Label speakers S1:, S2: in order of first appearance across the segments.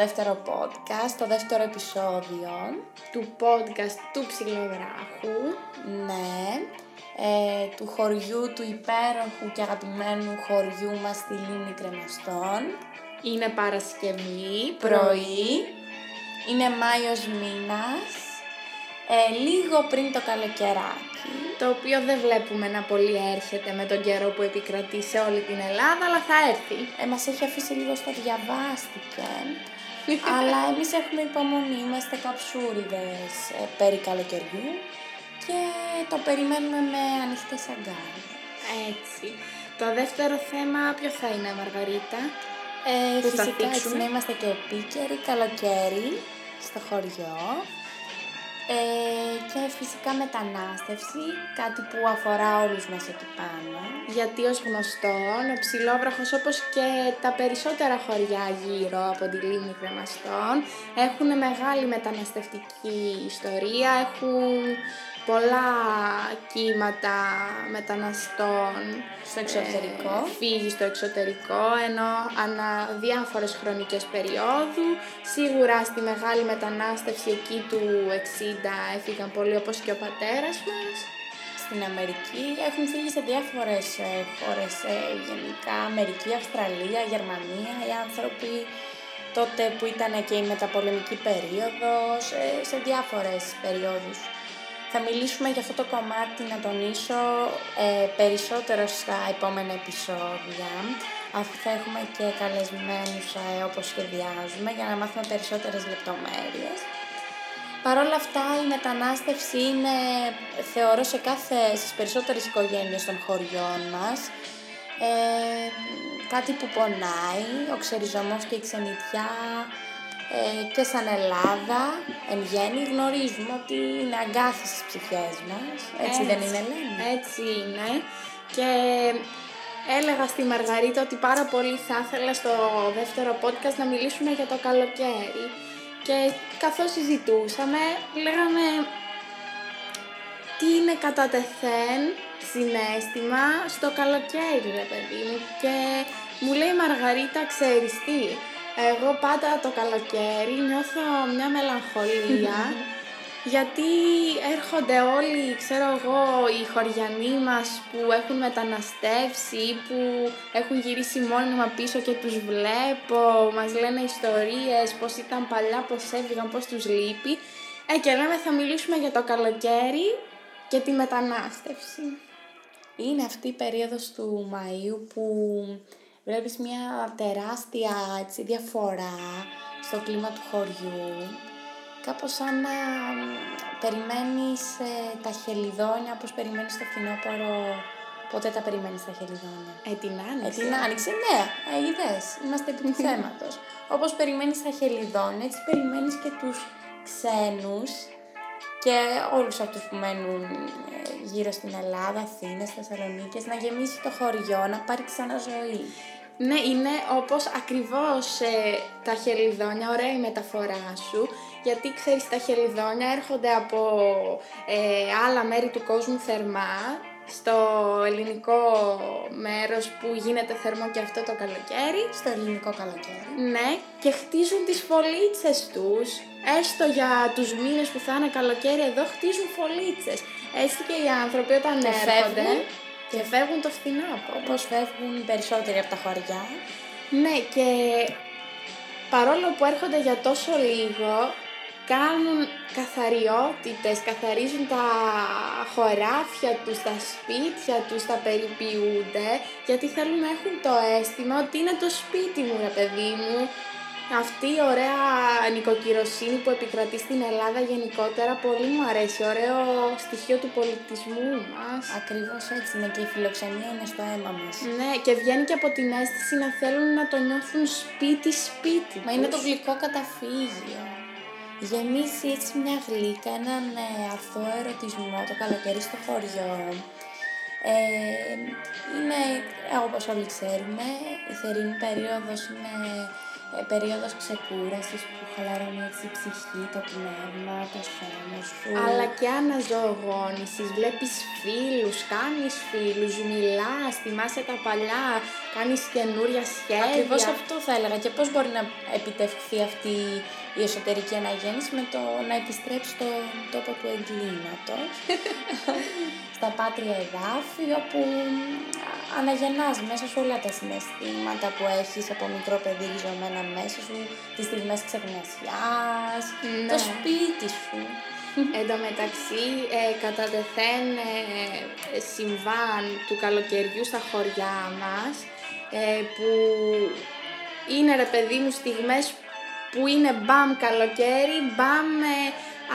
S1: Είμαστε στο δεύτερο podcast, το δεύτερο επεισόδιο
S2: του podcast του ψηλογράφου.
S1: Ναι, ε, του χωριού, του υπέροχου και αγαπημένου χωριού μας στη Λίμνη Κρεμαστών.
S2: Είναι Παρασκευή,
S1: Πρωί, είναι Μάιος μήνας, ε, λίγο πριν το καλοκαιράκι.
S2: το οποίο δεν βλέπουμε να πολύ έρχεται με τον καιρό που επικρατεί σε όλη την Ελλάδα, αλλά θα έρθει.
S1: Ε, μας έχει αφήσει λίγο στο διαβάστηκε. Αλλά εμείς έχουμε υπομονή, είμαστε καψούριδες ε, περί καλοκαιριού και το περιμένουμε με ανοιχτές αγκάλες.
S2: Έτσι. Το δεύτερο θέμα ποιο θα είναι, Μαργαρίτα;
S1: Ε,
S2: Που θα
S1: φυσικά έτσι
S2: θίξουμε.
S1: να είμαστε και επίκαιροι, καλοκαίρι στο χωριό. Ε, και φυσικά μετανάστευση, κάτι που αφορά όλους μας εκεί πάνω.
S2: Γιατί ως γνωστόν, ο Ψηλόβραχος όπως και τα περισσότερα χωριά γύρω από τη Λίμνη Κρεμαστών έχουν μεγάλη μεταναστευτική ιστορία, έχουν πολλά κύματα μεταναστών
S1: Στο εξωτερικό.
S2: ε, φύγει στο εξωτερικό, ενώ ανά διάφορες χρονικές περιόδου. Σίγουρα στη μεγάλη μετανάστευση εκεί του 60 έφυγαν πολλοί όπως και ο πατέρας μας.
S1: Στην Αμερική έχουν φύγει σε διάφορες ε, χώρες ε, γενικά, Αμερική, Αυστραλία, Γερμανία, οι άνθρωποι τότε που ήταν και η μεταπολεμική περίοδος, ε, σε διάφορες περιόδους. Θα μιλήσουμε για αυτό το κομμάτι, να τονίσω ε, περισσότερο στα επόμενα επεισόδια, αφού θα έχουμε και καλεσμένους ε, όπως σχεδιάζουμε, για να μάθουμε περισσότερες λεπτομέρειες. Παρ' όλα αυτά η μετανάστευση είναι, θεωρώ, σε κάθε, στις περισσότερες οικογένειες των χωριών μας, ε, κάτι που πονάει, ο ξεριζωμός και η ξενιτιά ε, και σαν Ελλάδα, εν γέννη, γνωρίζουμε ότι είναι αγκάθι στις ψυχές μας. Έτσι, δεν είναι, Ελένη;
S2: Έτσι είναι. Και έλεγα στη Μαργαρίτα ότι πάρα πολύ θα ήθελα στο δεύτερο podcast να μιλήσουμε για το καλοκαίρι. Και καθώς συζητούσαμε, λέγαμε τι είναι κατά τεθέν συνέστημα στο καλοκαίρι, ρε παιδί μου. Και μου λέει η Μαργαρίτα, ξέρεις τι, εγώ πάντα το καλοκαίρι νιώθω μια μελαγχολία γιατί έρχονται όλοι, ξέρω εγώ, οι χωριανοί μας που έχουν μεταναστεύσει, που έχουν γυρίσει μόνιμα πίσω και τους βλέπω, μας λένε ιστορίες, πώς ήταν παλιά, πώς έφυγαν, πώς τους λείπει. Ε, και λέμε θα μιλήσουμε για το καλοκαίρι και τη μετανάστευση.
S1: Είναι αυτή η περίοδος του Μαΐου που βλέπεις μια τεράστια έτσι, διαφορά στο κλίμα του χωριού. Κάπως σαν να μ, περιμένεις ε, τα χελιδόνια όπως περιμένεις το φθινόπωρο. Πότε τα περιμένεις τα χελιδόνια;
S2: Ε, την
S1: Ε,
S2: άνοιξη.
S1: την άνοιξη, ναι, ε, είδες, είμαστε επί του θέματος. Όπως περιμένεις τα χελιδόνια, έτσι περιμένεις και τους ξένους και όλους αυτούς που μένουν ε, γύρω στην Ελλάδα, Αθήνες, Θεσσαλονίκες, να γεμίσει το χωριό, να πάρει ξαναζωή.
S2: Ναι, είναι όπως ακριβώς ε, τα χελιδόνια, ωραία η μεταφορά σου, γιατί ξέρεις τα χελιδόνια έρχονται από ε, άλλα μέρη του κόσμου θερμά, στο ελληνικό μέρος που γίνεται θερμό και αυτό το καλοκαίρι,
S1: Στο ελληνικό καλοκαίρι.
S2: ναι, και χτίζουν τις φωλίτσες τους, έστω για τους μήνες που θα είναι καλοκαίρι εδώ, χτίζουν φωλίτσες. Έτσι και οι άνθρωποι όταν
S1: Και
S2: έρχονται
S1: φεύγουν.
S2: και φεύγουν το φθινόπωρο.
S1: Όπως φεύγουν οι περισσότεροι από τα χωριά.
S2: Ναι, και παρόλο που έρχονται για τόσο λίγο, κάνουν καθαριότητες, καθαρίζουν τα χωράφια τους, τα σπίτια τους, τα περιποιούνται, γιατί θέλουν να έχουν το αίσθημα ότι είναι το σπίτι μου, ρε παιδί μου. Αυτή η ωραία νοικοκυροσύνη που επικρατεί στην Ελλάδα γενικότερα πολύ μου αρέσει, ωραίο στοιχείο του πολιτισμού μας.
S1: Ακριβώς έτσι είναι και η φιλοξενία είναι στο αίμα μας.
S2: Ναι, και βγαίνει και από την αίσθηση να θέλουν να το νιώθουν σπίτι-σπίτι.
S1: Μα είναι το γλυκό καταφύγιο. Γεμίσεις έτσι μια γλύκα, έναν ε, αθώο ερωτισμό το καλοκαίρι στο χωριό. Ε, είναι, ε, όπως όλοι ξέρουμε, η θερινή περίοδος είναι ε, περίοδος ξεκούρασης που χαλαρώνει έτσι η ψυχή, το πνεύμα, το σώμα σου.
S2: Αλλά και αναζωογόνησης, βλέπεις φίλους, κάνεις φίλους, μιλάς, θυμάσαι τα παλιά, κάνεις καινούρια σχέδια.
S1: Ακριβώς αυτό θα έλεγα και πώς μπορεί να επιτευχθεί αυτή η εσωτερική αναγέννηση με το να επιστρέψεις στον τόπο του εγκλήματος, στα πάτρια εδάφη, όπου αναγεννάς μέσα σε όλα τα συναισθήματα που έχεις από μικρό παιδί ριζωμένα μέσα σου, τις στιγμές ξεγνασιάς, το
S2: Ναι.
S1: σπίτι σου.
S2: Εν τω μεταξύ, ε, κατά τεθέν ε, συμβάν του καλοκαιριού στα χωριά μας, ε, που είναι ρε παιδί μου στιγμές που είναι μπαμ καλοκαίρι, μπαμ ε,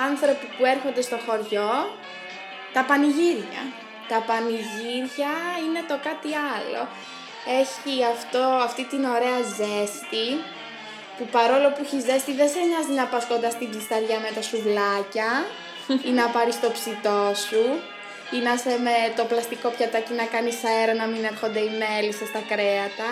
S2: άνθρωποι που έρχονται στο χωριό, τα πανηγύρια. Τα πανηγύρια είναι το κάτι άλλο. Έχει αυτό, αυτή την ωραία ζέστη, που παρόλο που έχεις ζέστη δεν σε νοιάζει να πας κοντά στην κλεισταριά με τα σουβλάκια ή να πάρεις το ψητό σου ή να είσαι με το πλαστικό πιατάκι να κάνεις αέρα να μην έρχονται οι μέλισσες στα κρέατα.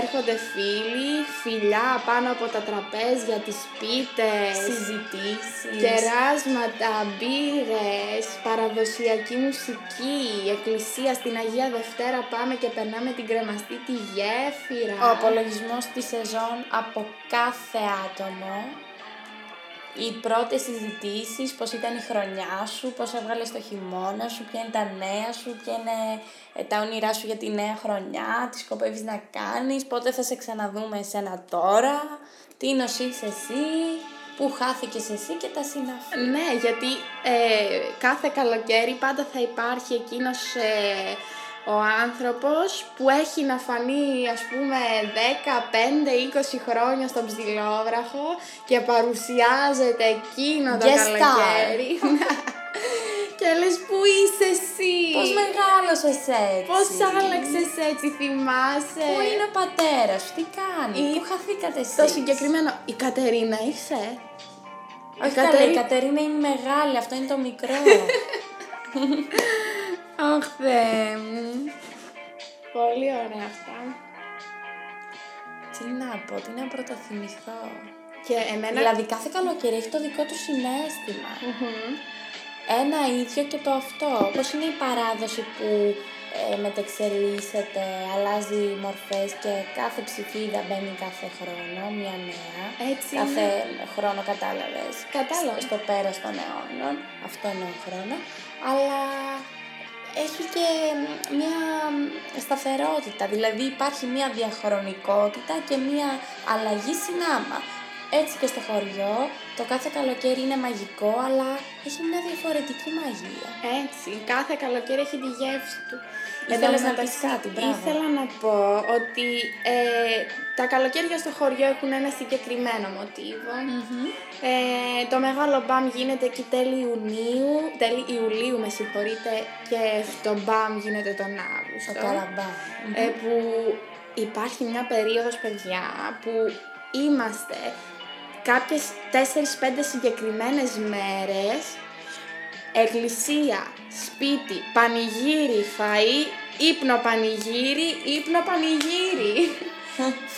S2: Έρχονται φίλοι, φιλιά πάνω από τα τραπέζια, τις πίτες,
S1: Συζητήσεις.
S2: κεράσματα, μπύρες, παραδοσιακή μουσική, εκκλησία στην Αγία Δευτέρα πάμε και περνάμε την κρεμαστή τη γέφυρα.
S1: Ο απολογισμός της σεζόν από κάθε άτομο. Οι πρώτες συζητήσεις, πώς ήταν η χρονιά σου, πώς έβγαλες το χειμώνα σου, ποια είναι τα νέα σου, ποια είναι ε, τα όνειρά σου για τη νέα χρονιά, τι σκοπεύεις να κάνεις, πότε θα σε ξαναδούμε εσένα τώρα, τι νοσείς εσύ, πού χάθηκες εσύ και τα συναφή.
S2: Ναι, γιατί ε, κάθε καλοκαίρι πάντα θα υπάρχει εκείνος ε, ο άνθρωπος που έχει να φανεί ας πούμε 10, 5, 20 χρόνια στον ψηλόβραχο και παρουσιάζεται εκείνο το
S1: Guest star.
S2: καλοκαίρι. και λες που είσαι εσύ;
S1: Πώς μεγάλωσες έτσι;
S2: Πώς άλλαξες έτσι, θυμάσαι;
S1: Πού είναι ο πατέρας σου, τι κάνει,
S2: Ή
S1: πού χαθήκατε εσείς;
S2: Το συγκεκριμένο, η Κατερίνα είσαι;
S1: Όχι
S2: Η
S1: καλά,
S2: Κατερί-
S1: η Κατερίνα είναι μεγάλη, αυτό είναι το μικρό.
S2: Αχ, Θεέ μου. Πολύ ωραία αυτά.
S1: τι να πω, τι να πρωτοθυμηθώ.
S2: Και εμένα...
S1: Δηλαδή κάθε καλοκαίρι έχει το δικό του συνέστημα.
S2: Μμμ.
S1: Ένα ίδιο και το αυτό. Όπως είναι η παράδοση που ε, μετεξελίσσεται, αλλάζει μορφές και κάθε ψηφίδα μπαίνει κάθε χρόνο, μια νέα.
S2: Έτσι
S1: Κάθε χρόνο κατάλαβες.
S2: Κατάλαβα.
S1: Στο πέρας των αιώνων, αυτό εννοώ χρόνο. Αλλά έχει και μια σταθερότητα, δηλαδή υπάρχει μια διαχρονικότητα και μια αλλαγή συνάμα. Έτσι και στο χωριό, το κάθε καλοκαίρι είναι μαγικό, αλλά έχει μια διαφορετική μαγεία.
S2: Έτσι, κάθε καλοκαίρι έχει τη γεύση του.
S1: Ήθελες
S2: Εν τω
S1: να
S2: μεταξύ,
S1: πεις κάτι, μπράβο.
S2: Ήθελα να πω ότι ε, τα καλοκαίρια στο χωριό έχουν ένα συγκεκριμένο μοτίβο. Ε, το μεγάλο μπαμ γίνεται εκεί τέλη Ιουνίου, τέλη Ιουλίου με συγχωρείτε και το μπαμ γίνεται τον
S1: Το
S2: Αύγουστο.
S1: καραμπά.
S2: ε, που υπάρχει μια περίοδος παιδιά που είμαστε κάποιες 4-5 συγκεκριμένες μέρες εκκλησία, σπίτι, πανηγύρι, φαΐ, ύπνο πανηγύρι, ύπνο πανηγύρι.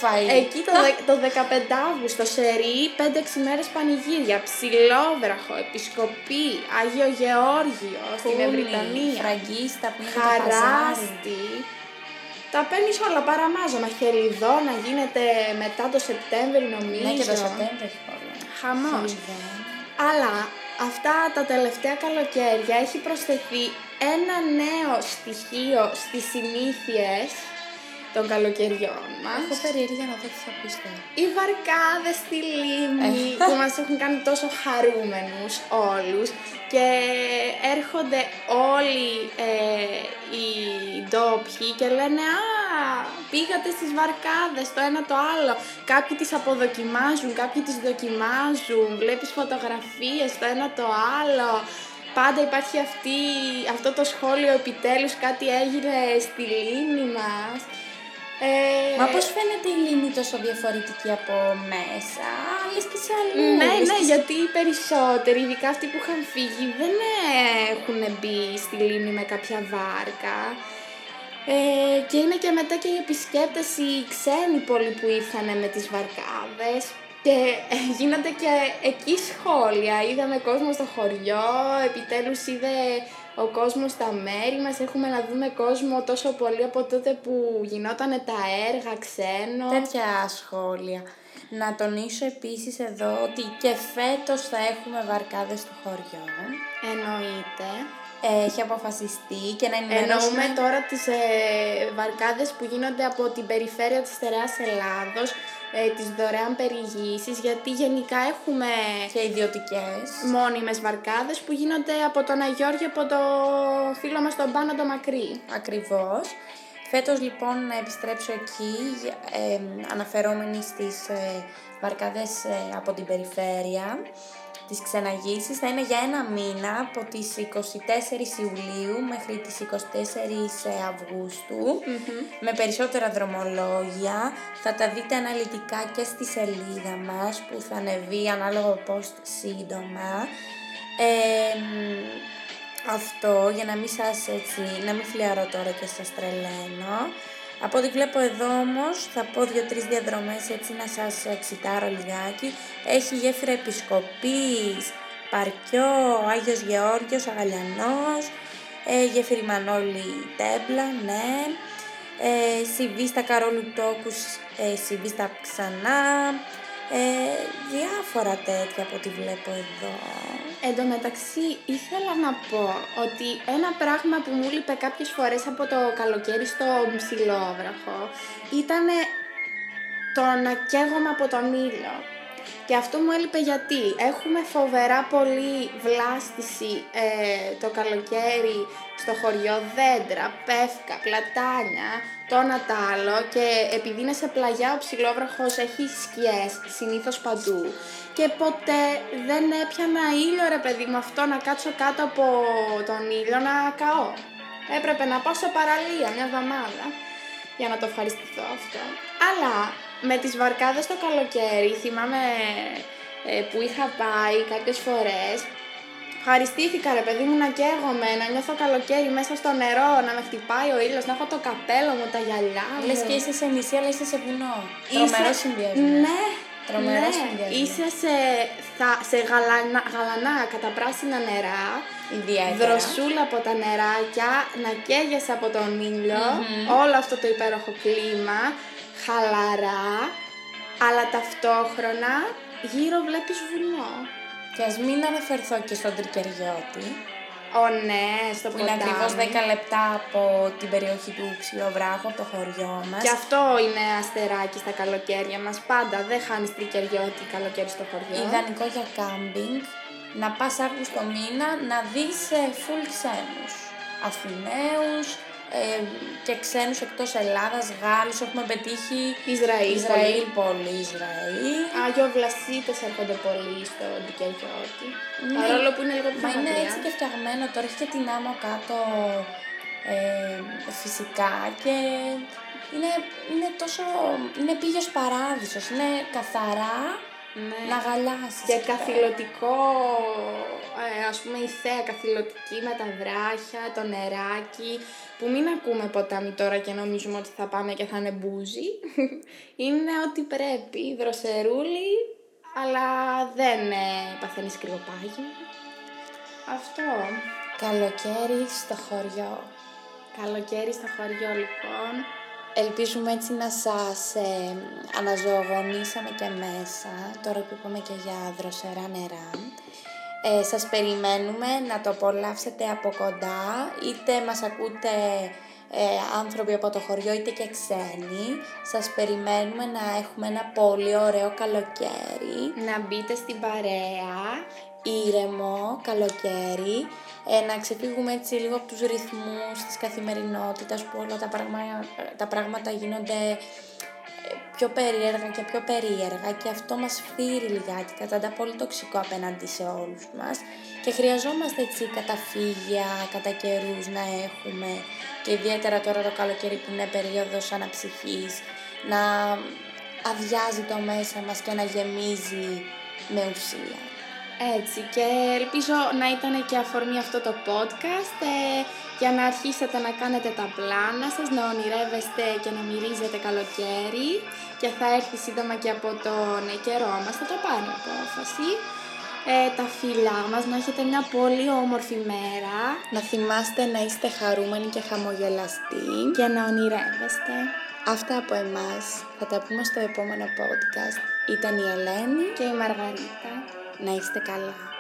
S1: Φαΐ.
S2: Εκεί το, δε- το 15 Αύγουστο σερί 5-6 μέρες πανηγύρια, ψιλόβραχο, επισκοπή, Άγιο Γεώργιο στην
S1: Κούνι,
S2: Ευρυτανία.
S1: Φραγκίστα που είναι το παζάρι.
S2: Χαράστη. Τα παίρνεις όλα παραμάζωμα. Χελιδόνα γίνεται μετά το Σεπτέμβρη νομίζω.
S1: Ναι, και το Σεπτέμβριο έχει πολλά.
S2: Χαμός.
S1: Χελιδόνα.
S2: Αλλά αυτά τα τελευταία καλοκαίρια έχει προσθεθεί ένα νέο στοιχείο στις συνήθειες των καλοκαιριών μας.
S1: Έχω περιέργεια να δω τι θα πεις τώρα.
S2: Οι βαρκάδες στη λίμνη που μας έχουν κάνει τόσο χαρούμενους όλους και έρχονται όλοι ε, οι ντόπιοι και λένε «Α, πήγατε στις βαρκάδες το ένα το άλλο». Κάποιοι τις αποδοκιμάζουν, κάποιοι τις δοκιμάζουν, βλέπεις φωτογραφίες το ένα το άλλο. Πάντα υπάρχει αυτή, αυτό το σχόλιο επιτέλους κάτι έγινε στη λίμνη μας. Ε,
S1: Μα πώς φαίνεται η λίμνη τόσο διαφορετική από μέσα, άλλες και σε αλλού.
S2: Ναι,
S1: λες
S2: ναι,
S1: και σε-
S2: γιατί οι περισσότεροι, ειδικά αυτοί που είχαν φύγει, δεν έχουν μπει στη λίμνη με κάποια βάρκα. Ε, και είναι και μετά και οι επισκέπτες οι ξένοι πολλοί που ήρθαν με τις βαρκάδες και ε, γίνονται και εκεί σχόλια. Είδαμε κόσμο στο χωριό, επιτέλους είδε ο κόσμος στα μέρη μας, έχουμε να δούμε κόσμο τόσο πολύ από τότε που γινόταν τα έργα ξένο.
S1: Τέτοια σχόλια. Να τονίσω επίσης εδώ ότι και φέτος θα έχουμε βαρκάδες στο χωριό.
S2: Εννοείται.
S1: Έχει αποφασιστεί και να ενημερώσουμε...
S2: Εννοούμε τώρα τις ε, βαρκάδες που γίνονται από την περιφέρεια της Στερεάς Ελλάδος, ε, τις δωρεάν περιηγήσεις, γιατί γενικά έχουμε
S1: και ιδιωτικές
S2: μόνιμες βαρκάδες που γίνονται από τον Αγιώργη, από το φίλο μας τον Πάνο το Μακρύ.
S1: Ακριβώς. Φέτος λοιπόν να επιστρέψω εκεί ε, αναφερόμενοι στις ε, βαρκάδες ε, από την περιφέρεια της ξεναγήσεις θα είναι για ένα μήνα από τις 24 Ιουλίου μέχρι τις 24 αυγουστου με περισσότερα δρομολόγια. Θα τα δείτε αναλυτικά και στη σελίδα μας που θα ανεβεί ανάλογο post σύντομα. Αυτό για να μην σας έτσι, να μην φλιαρώ τώρα και σας τρελαίνω. Από ό,τι βλέπω εδώ όμως θα πω δύο-τρεις διαδρομές έτσι να σας εξητάρω λιγάκι. Έχει γέφυρα επισκοπής, Παρκιό, Άγιος Γεώργιος, Αγαλιανός, ε, γέφυρη Μανώλη Τέμπλα, ναι. Ε, Σιβίστα Καρόλου Τόκους, ε, Σιβίστα Ξανά, ε, διάφορα τέτοια από ό,τι βλέπω εδώ.
S2: Εν τω μεταξύ ήθελα να πω ότι ένα πράγμα που μου λείπε κάποιες φορές από το καλοκαίρι στο ψηλόβραχο ήταν το να καίγομαι από τον ήλιο. Και αυτό μου έλειπε γιατί έχουμε φοβερά πολύ βλάστηση ε, το καλοκαίρι στο χωριό, δέντρα, πεύκα, πλατάνια, το ένα τ' άλλο και επειδή είναι σε πλαγιά ο ψηλόβραχος έχει σκιές συνήθως παντού και ποτέ δεν έπιανα ήλιο ρε παιδί μου αυτό να κάτσω κάτω από τον ήλιο να καώ. Έπρεπε να πάω σε παραλία μια εβδομάδα για να το ευχαριστηθώ αυτό. Αλλά με τις βαρκάδες το καλοκαίρι θυμάμαι ε, που είχα πάει κάποιες φορές Ευχαριστήθηκα ρε παιδί μου να καίγομαι, να νιώθω καλοκαίρι μέσα στο νερό, να με χτυπάει ο ήλιος, να έχω το καπέλο μου, τα γυαλιά μου.
S1: Λες και είσαι σε νησί αλλά είσαι σε βουνό. Τρομερό συνδυασμό.
S2: Ναι,
S1: Τρομερό
S2: ναι.
S1: συνδυασμό.
S2: Είσαι σε, θα, σε γαλανά, γαλανά καταπράσινα νερά,
S1: Ιδιαίτερα.
S2: δροσούλα από τα νεράκια, να καίγεσαι από τον ήλιο, όλο αυτό το υπέροχο κλίμα, χαλαρά, αλλά ταυτόχρονα γύρω βλέπεις βουνό.
S1: Και ας μην αναφερθώ και στον Τρικεριώτη,
S2: Ω ναι, στο
S1: που είναι
S2: ποτάμι.
S1: ακριβώς 10 λεπτά από την περιοχή του Ψιλοβράχου, από το χωριό μας.
S2: Και αυτό είναι αστεράκι στα καλοκαίρια μας. Πάντα δεν χάνεις τρικεριώτη καλοκαίρι στο χωριό.
S1: Ιδανικό για κάμπινγκ, να πας Αύγουστο μήνα να δεις ε, full ξένους. Αθηναίους ε, και ξένους εκτός Ελλάδας, Γάλλους, έχουμε πετύχει
S2: Ισραήλ.
S1: Ισραήλ πολύ Ισραήλ.
S2: Άγιο Βλασίτες έρχονται πολύ στο Ντικεριώτη.
S1: Ναι.
S2: Παρόλο που είναι λίγο πιο
S1: Μα είναι
S2: μακριά.
S1: έτσι και φτιαγμένο, τώρα έχει και την άμμο κάτω ε, φυσικά και είναι, είναι τόσο, είναι πήγιος παράδεισος, είναι καθαρά
S2: Ναι.
S1: να γαλιάσεις.
S2: Και
S1: εκεί πέρα.
S2: καθηλωτικό, ε, ας πούμε η θέα καθηλωτική με τα βράχια, το νεράκι, που μην ακούμε ποτάμι τώρα και νομίζουμε ότι θα πάμε και θα είναι μπούζι. είναι ότι πρέπει, δροσερούλι, αλλά δεν ε, παθαίνεις κρυοπάγιο. Αυτό.
S1: Καλοκαίρι στο χωριό.
S2: Καλοκαίρι στο χωριό λοιπόν.
S1: Ελπίζουμε έτσι να σας ε, αναζωογονήσαμε και μέσα, τώρα που είπαμε και για δροσερά νερά. Ε, σας περιμένουμε να το απολαύσετε από κοντά, είτε μας ακούτε ε, άνθρωποι από το χωριό είτε και ξένοι. Σας περιμένουμε να έχουμε ένα πολύ ωραίο καλοκαίρι,
S2: Να μπείτε στην παρέα.
S1: Ήρεμο καλοκαίρι, ε, να ξεφύγουμε έτσι λίγο από τους ρυθμούς της καθημερινότητας που όλα τα, πραγμα, τα πράγματα γίνονται ε, πιο περίεργα και πιο περίεργα και αυτό μας φύρει λιγάκι, καταντά πολύ τοξικό απέναντι σε όλους μας και χρειαζόμαστε έτσι καταφύγια κατά καιρούς να έχουμε και ιδιαίτερα τώρα το καλοκαίρι που είναι περίοδος αναψυχής να αδειάζει το μέσα μας και να γεμίζει με ουσία.
S2: Έτσι και ελπίζω να ήταν και αφορμή αυτό το podcast ε, για να αρχίσετε να κάνετε τα πλάνα σας, να ονειρεύεστε και να μυρίζετε καλοκαίρι και θα έρθει σύντομα και από τον καιρό μας, θα το πάρει απόφαση. Ε, τα φύλλα μας, να έχετε μια πολύ όμορφη μέρα.
S1: Να θυμάστε να είστε χαρούμενοι και χαμογελαστοί.
S2: Και να ονειρεύεστε.
S1: Αυτά από εμάς. Θα τα πούμε στο επόμενο podcast. Ήταν η Ελένη
S2: και η Μαργαρίτα.
S1: Να είστε καλά.